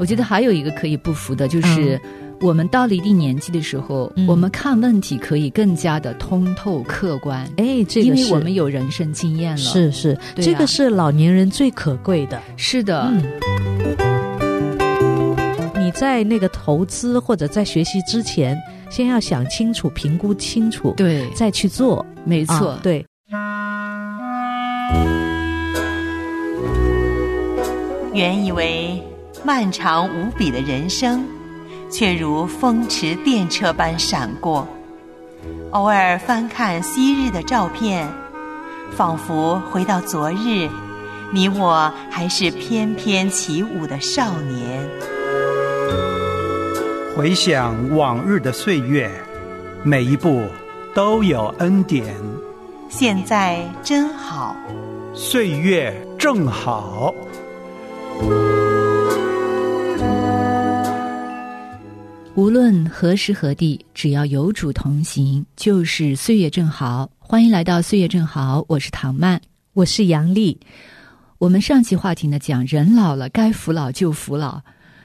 我觉得还有一个可以不服的，就是我们到了一定年纪的时候，我们看问题可以更加的通透客观。哎，这个因为我们有人生经验了。是是，这个是老年人最可贵的。是的。你在那个投资或者在学习之前，先要想清楚、评估清楚，对，再去做。没错，对。原以为漫长无比的人生，却如风驰电掣般闪过。偶尔翻看昔日的照片，仿佛回到昨日，你我还是翩翩起舞的少年。回想往日的岁月，每一步都有恩典。现在真好，岁月正好。无论何时何地，只要有主同行，就是岁月正好。欢迎来到岁月正好，我是唐曼，我是杨丽。我们上期话题呢，讲人老了该服老就服老。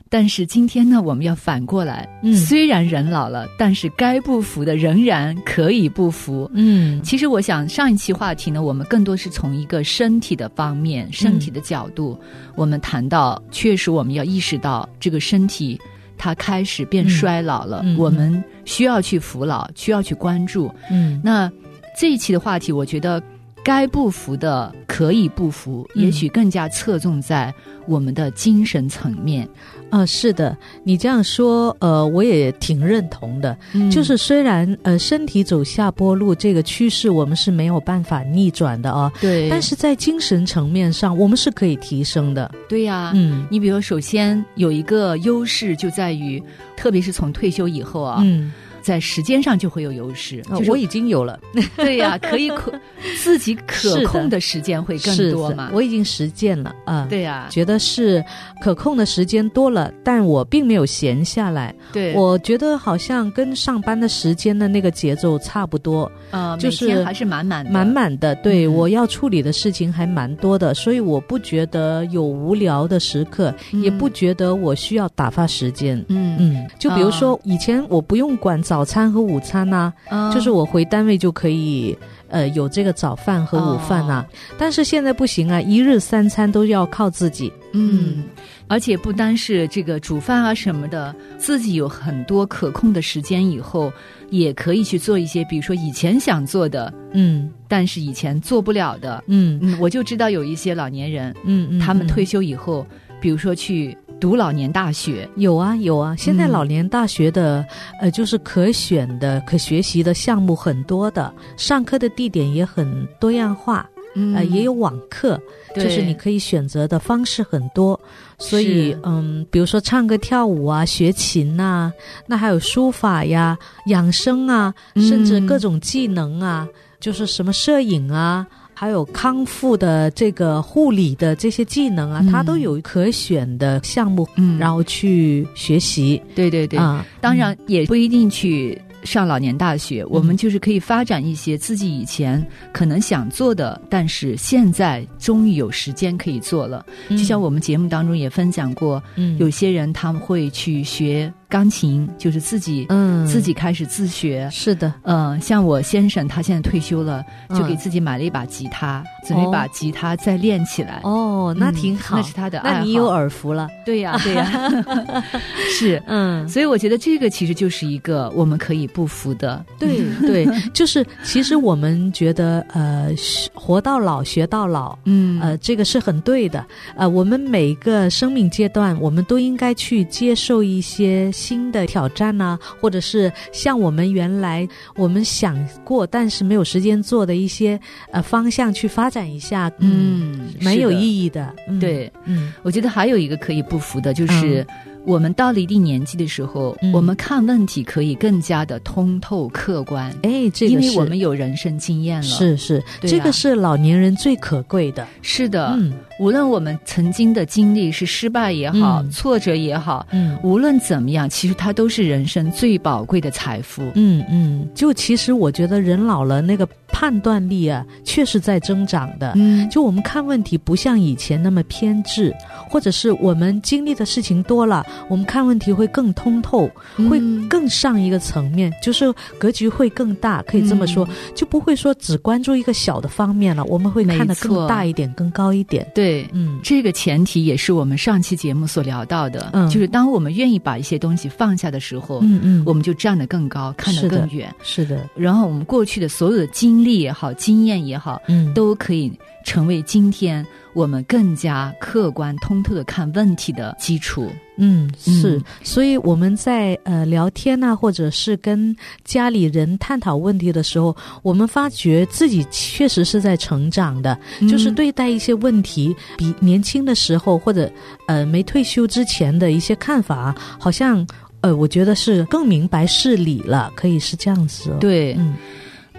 但是今天呢，我们要反过来。嗯，虽然人老了，但是该不服的仍然可以不服。嗯，其实我想上一期话题呢，我们更多是从一个身体的方面、身体的角度，我们谈到，确实我们要意识到这个身体它开始变衰老了，我们需要去扶老，需要去关注。嗯，那这一期的话题，我觉得该不服的可以不服，也许更加侧重在我们的精神层面。啊，是的，你这样说，呃，我也挺认同的。就是虽然呃，身体走下坡路这个趋势，我们是没有办法逆转的啊。对。但是在精神层面上，我们是可以提升的。对呀。嗯。你比如，首先有一个优势就在于，特别是从退休以后啊。嗯。在时间上就会有优势，我已经有了。对呀，可以可 自己可控的时间会更多嘛？我已经实践了啊。对呀，觉得是可控的时间多了，但我并没有闲下来。对，我觉得好像跟上班的时间的那个节奏差不多。啊，就是还是满满满满的。对，我要处理的事情还蛮多的，所以我不觉得有无聊的时刻，也不觉得我需要打发时间。嗯嗯，就比如说以前我不用管早。早餐和午餐呐，就是我回单位就可以，呃，有这个早饭和午饭呐。但是现在不行啊，一日三餐都要靠自己。嗯，而且不单是这个煮饭啊什么的，自己有很多可控的时间，以后也可以去做一些，比如说以前想做的，嗯，但是以前做不了的，嗯。嗯，我就知道有一些老年人，嗯嗯，他们退休以后，比如说去。读老年大学有啊有啊，现在老年大学的呃，就是可选的、可学习的项目很多的，上课的地点也很多样化，呃，也有网课，就是你可以选择的方式很多。所以嗯，比如说唱歌跳舞啊，学琴呐，那还有书法呀、养生啊，甚至各种技能啊，就是什么摄影啊。还有康复的这个护理的这些技能啊，它都有可选的项目，嗯，然后去学习。对对对，啊，当然也不一定去上老年大学，我们就是可以发展一些自己以前可能想做的，但是现在终于有时间可以做了。就像我们节目当中也分享过，嗯，有些人他们会去学。钢琴就是自己，嗯，自己开始自学。是的，嗯，像我先生，他现在退休了，就给自己买了一把吉他，准备把吉他再练起来。哦，那挺好，那是他的爱好。那你有耳福了？对呀，对呀，是，嗯，所以我觉得这个其实就是一个我们可以不服的。对 对，就是其实我们觉得，呃，活到老学到老，嗯，呃，这个是很对的。呃，我们每一个生命阶段，我们都应该去接受一些。新的挑战呢，或者是像我们原来我们想过但是没有时间做的一些呃方向去发展一下，嗯，蛮有意义的。对，嗯，我觉得还有一个可以不服的就是。我们到了一定年纪的时候，我们看问题可以更加的通透客观。哎，这个因为我们有人生经验了。是是，这个是老年人最可贵的。是的，嗯，无论我们曾经的经历是失败也好，挫折也好，嗯，无论怎么样，其实它都是人生最宝贵的财富。嗯嗯，就其实我觉得人老了那个。判断力啊，确实在增长的。嗯，就我们看问题不像以前那么偏执，或者是我们经历的事情多了，我们看问题会更通透，会更上一个层面，就是格局会更大，可以这么说，就不会说只关注一个小的方面了，我们会看得更大一点、更高一点。对，嗯，这个前提也是我们上期节目所聊到的，嗯，就是当我们愿意把一些东西放下的时候，嗯嗯，我们就站得更高，看得更远。是的，然后我们过去的所有的经历也好，经验也好，嗯，都可以成为今天我们更加客观、通透的看问题的基础。嗯，是，所以我们在呃聊天呐，或者是跟家里人探讨问题的时候，我们发觉自己确实是在成长的，就是对待一些问题，比年轻的时候或者呃没退休之前的一些看法，好像。呃，我觉得是更明白事理了，可以是这样子。对，嗯，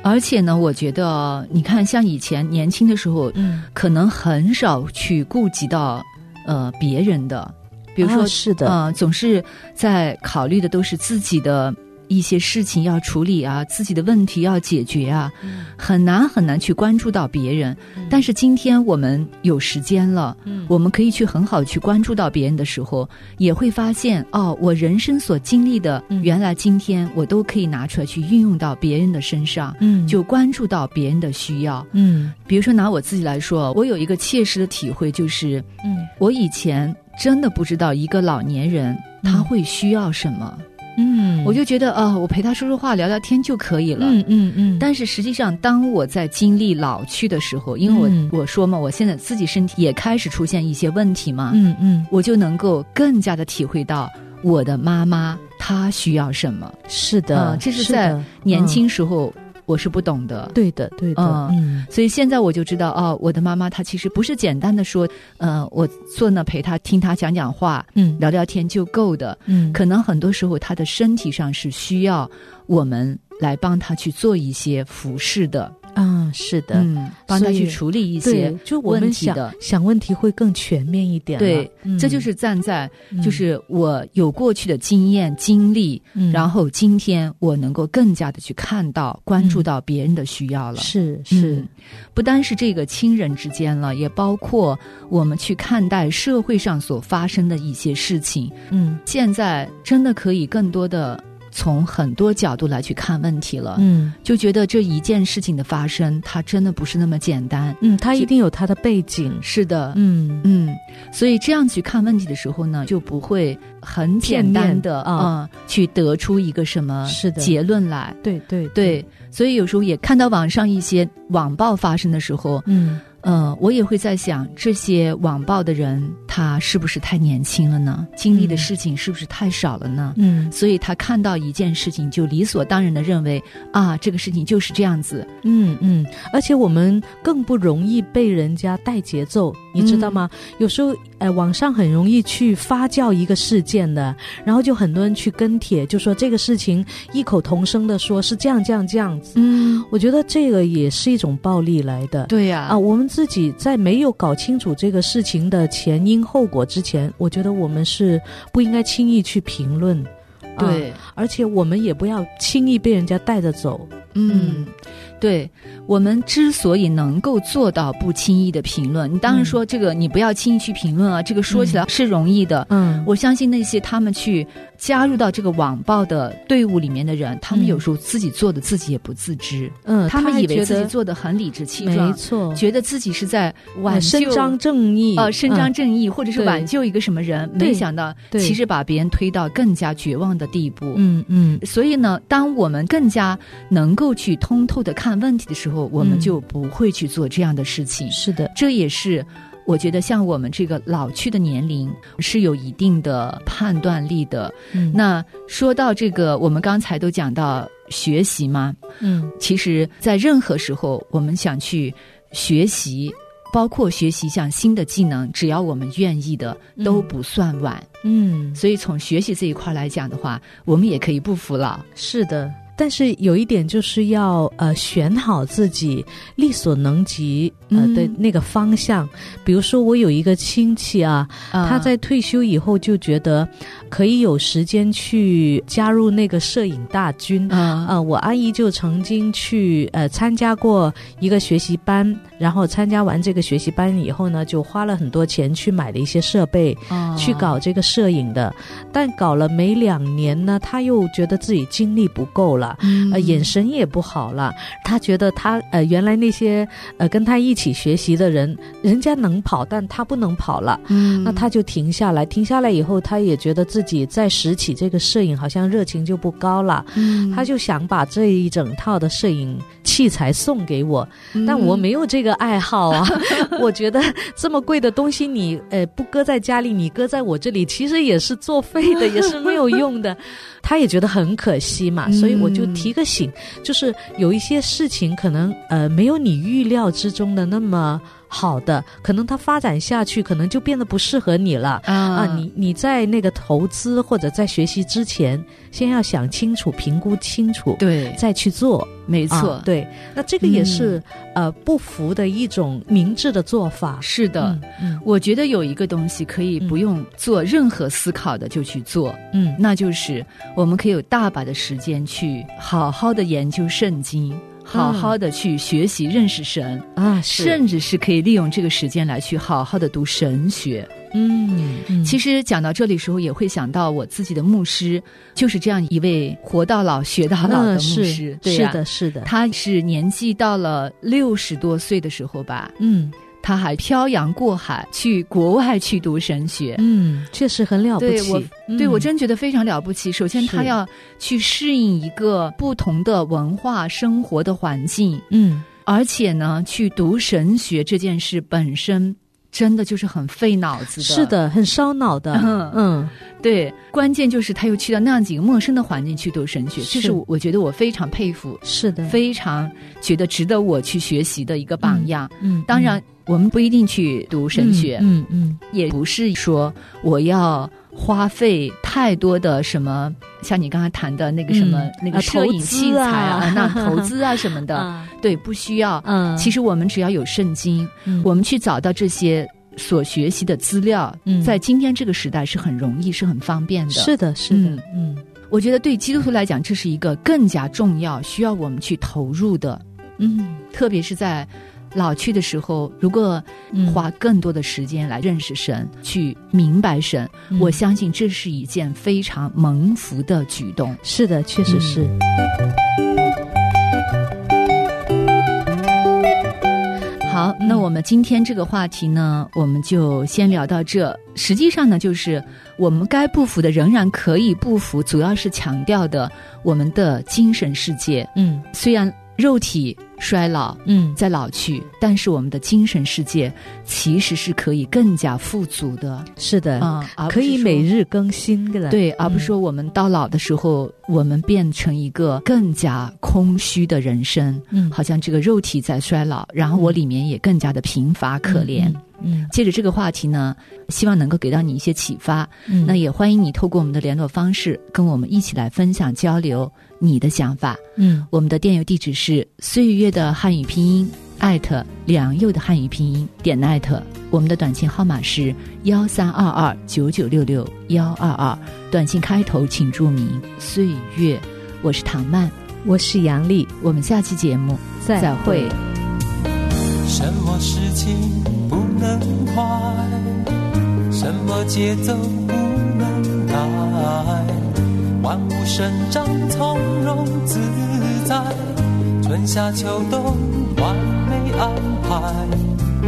而且呢，我觉得你看，像以前年轻的时候，嗯，可能很少去顾及到呃别人的，比如说是的，呃，总是在考虑的都是自己的。一些事情要处理啊，自己的问题要解决啊，很难很难去关注到别人。但是今天我们有时间了，我们可以去很好去关注到别人的时候，也会发现哦，我人生所经历的，原来今天我都可以拿出来去运用到别人的身上，嗯，就关注到别人的需要，嗯，比如说拿我自己来说，我有一个切实的体会，就是，嗯，我以前真的不知道一个老年人他会需要什么。嗯，我就觉得啊，我陪他说说话、聊聊天就可以了。嗯嗯嗯。但是实际上，当我在经历老去的时候，因为我我说嘛，我现在自己身体也开始出现一些问题嘛。嗯嗯。我就能够更加的体会到我的妈妈她需要什么。是的，这是在年轻时候。我是不懂的，对的，对的，嗯，所以现在我就知道，哦，我的妈妈她其实不是简单的说，呃，我坐那陪她听她讲讲话，嗯，聊聊天就够的，嗯，可能很多时候她的身体上是需要我们来帮她去做一些服饰的。啊，是的，嗯，帮他去处理一些就我们想想问题会更全面一点。对，这就是站在就是我有过去的经验经历，然后今天我能够更加的去看到关注到别人的需要了。是是，不单是这个亲人之间了，也包括我们去看待社会上所发生的一些事情。嗯，现在真的可以更多的。从很多角度来去看问题了，嗯，就觉得这一件事情的发生，它真的不是那么简单，嗯，它一定有它的背景，是的，嗯。嗯，所以这样去看问题的时候呢，就不会很简单的啊，去得出一个什么结论来，对对。对，所以有时候也看到网上一些网暴发生的时候，嗯。呃，我也会在想，这些网暴的人，他是不是太年轻了呢？经历的事情是不是太少了呢？嗯，所以他看到一件事情，就理所当然的认为啊，这个事情就是这样子。嗯嗯，而且我们更不容易被人家带节奏，你知道吗？有时候，哎，网上很容易去发酵一个事件的，然后就很多人去跟帖，就说这个事情异口同声的说是这样这样这样子。嗯，我觉得这个也是一种暴力来的。对呀，啊，我们。自己在没有搞清楚这个事情的前因后果之前，我觉得我们是不应该轻易去评论，对，而且我们也不要轻易被人家带着走，嗯。对我们之所以能够做到不轻易的评论，你当然说这个你不要轻易去评论啊，这个说起来是容易的。嗯，我相信那些他们去加入到这个网暴的队伍里面的人，他们有时候自己做的自己也不自知。嗯，他们以为自己做的很理直气壮，没错，觉得自己是在挽伸张正义呃，伸张正义，或者是挽救一个什么人，没想到其实把别人推到更加绝望的地步。嗯嗯，所以呢，当我们更加能够去通透的看。问题的时候，我们就不会去做这样的事情。是的，这也是我觉得像我们这个老去的年龄是有一定的判断力的。嗯那说到这个，我们刚才都讲到学习嘛，嗯，其实，在任何时候，我们想去学习，包括学习一项新的技能，只要我们愿意的，都不算晚。嗯，所以从学习这一块来讲的话，我们也可以不服老。是的。但是有一点就是要呃选好自己力所能及呃的那个方向。比如说，我有一个亲戚啊，他在退休以后就觉得可以有时间去加入那个摄影大军啊。我阿姨就曾经去呃参加过一个学习班，然后参加完这个学习班以后呢，就花了很多钱去买了一些设备，去搞这个摄影的。但搞了没两年呢，他又觉得自己精力不够了，呃，眼神也不好了。他觉得他呃，原来那些呃跟他一起学习的人，人家能跑，但他不能跑了。嗯，那他就停下来。停下来以后，他也觉得自己再拾起这个摄影，好像热情就不高了。嗯，他就想把这一整套的摄影器材送给我，但我没有这个爱好啊。我觉得这么贵的东西，你呃不搁在家里，你搁在我这里，其实也是作废的，也是没有用的。他也觉得很可惜嘛，所以我就提个醒，就是有一些事情可能呃没有你预料之中的那么。好的，可能它发展下去，可能就变得不适合你了。啊！你你在那个投资或者在学习之前，先要想清楚、评估清楚，对，再去做，没错，对。那这个也是呃不服的一种明智的做法。是的，我觉得有一个东西可以不用做任何思考的就去做，嗯，那就是我们可以有大把的时间去好好的研究圣经。好好的去学习认识神啊，甚至是可以利用这个时间来去好好的读神学。嗯，其实讲到这里时候，也会想到我自己的牧师，就是这样一位活到老学到老的牧师。对是的，是的，他是年纪到了六十多岁的时候吧。嗯。他还漂洋过海去国外去读神学，嗯，确实很了不起。对我，对我真觉得非常了不起。首先，他要去适应一个不同的文化生活的环境，嗯，而且呢，去读神学这件事本身真的就是很费脑子的，是的，很烧脑的。嗯，嗯对，关键就是他又去到那样几个陌生的环境去读神学，这是我觉得我非常佩服，是的，非常觉得值得我去学习的一个榜样。嗯，当然。我们不一定去读神学，嗯嗯，也不是说我要花费太多的什么，像你刚才谈的那个什么那个摄影器材啊，那 投资啊什么的，对，不需要。嗯，其实我们只要有圣经，我们去找到这些所学习的资料，在今天这个时代是很容易、是很方便的。是的，是的，嗯，我觉得对基督徒来讲，这是一个更加重要、需要我们去投入的。嗯，特别是在。老去的时候，如果花更多的时间来认识神，去明白神，我相信这是一件非常蒙福的举动。是的，确实是。好，那我们今天这个话题呢，我们就先聊到这。实际上呢，就是我们该不服的仍然可以不服，主要是强调的我们的精神世界。嗯，虽然。肉体衰老，嗯，在老去，但是我们的精神世界其实是可以更加富足的，是的，啊，可以每日更新的，对，而不是说我们到老的时候，我们变成一个更加空虚的人生，嗯，好像这个肉体在衰老，然后我里面也更加的贫乏可怜。嗯，借着这个话题呢，希望能够给到你一些启发。嗯，那也欢迎你透过我们的联络方式，跟我们一起来分享交流你的想法。嗯，我们的电邮地址是岁月的汉语拼音艾特良佑的汉语拼音点艾特。我们的短信号码是幺三二二九九六六幺二二，短信开头请注明岁月。我是唐曼，我是杨丽，我们下期节目再会。什么事情不能快？什么节奏不能改？万物生长从容自在，春夏秋冬完美安排。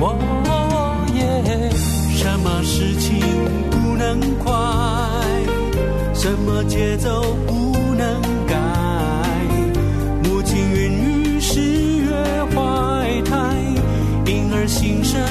哦耶！什么事情不能快？什么节奏不能改？母亲孕育十月怀胎。婴儿心声。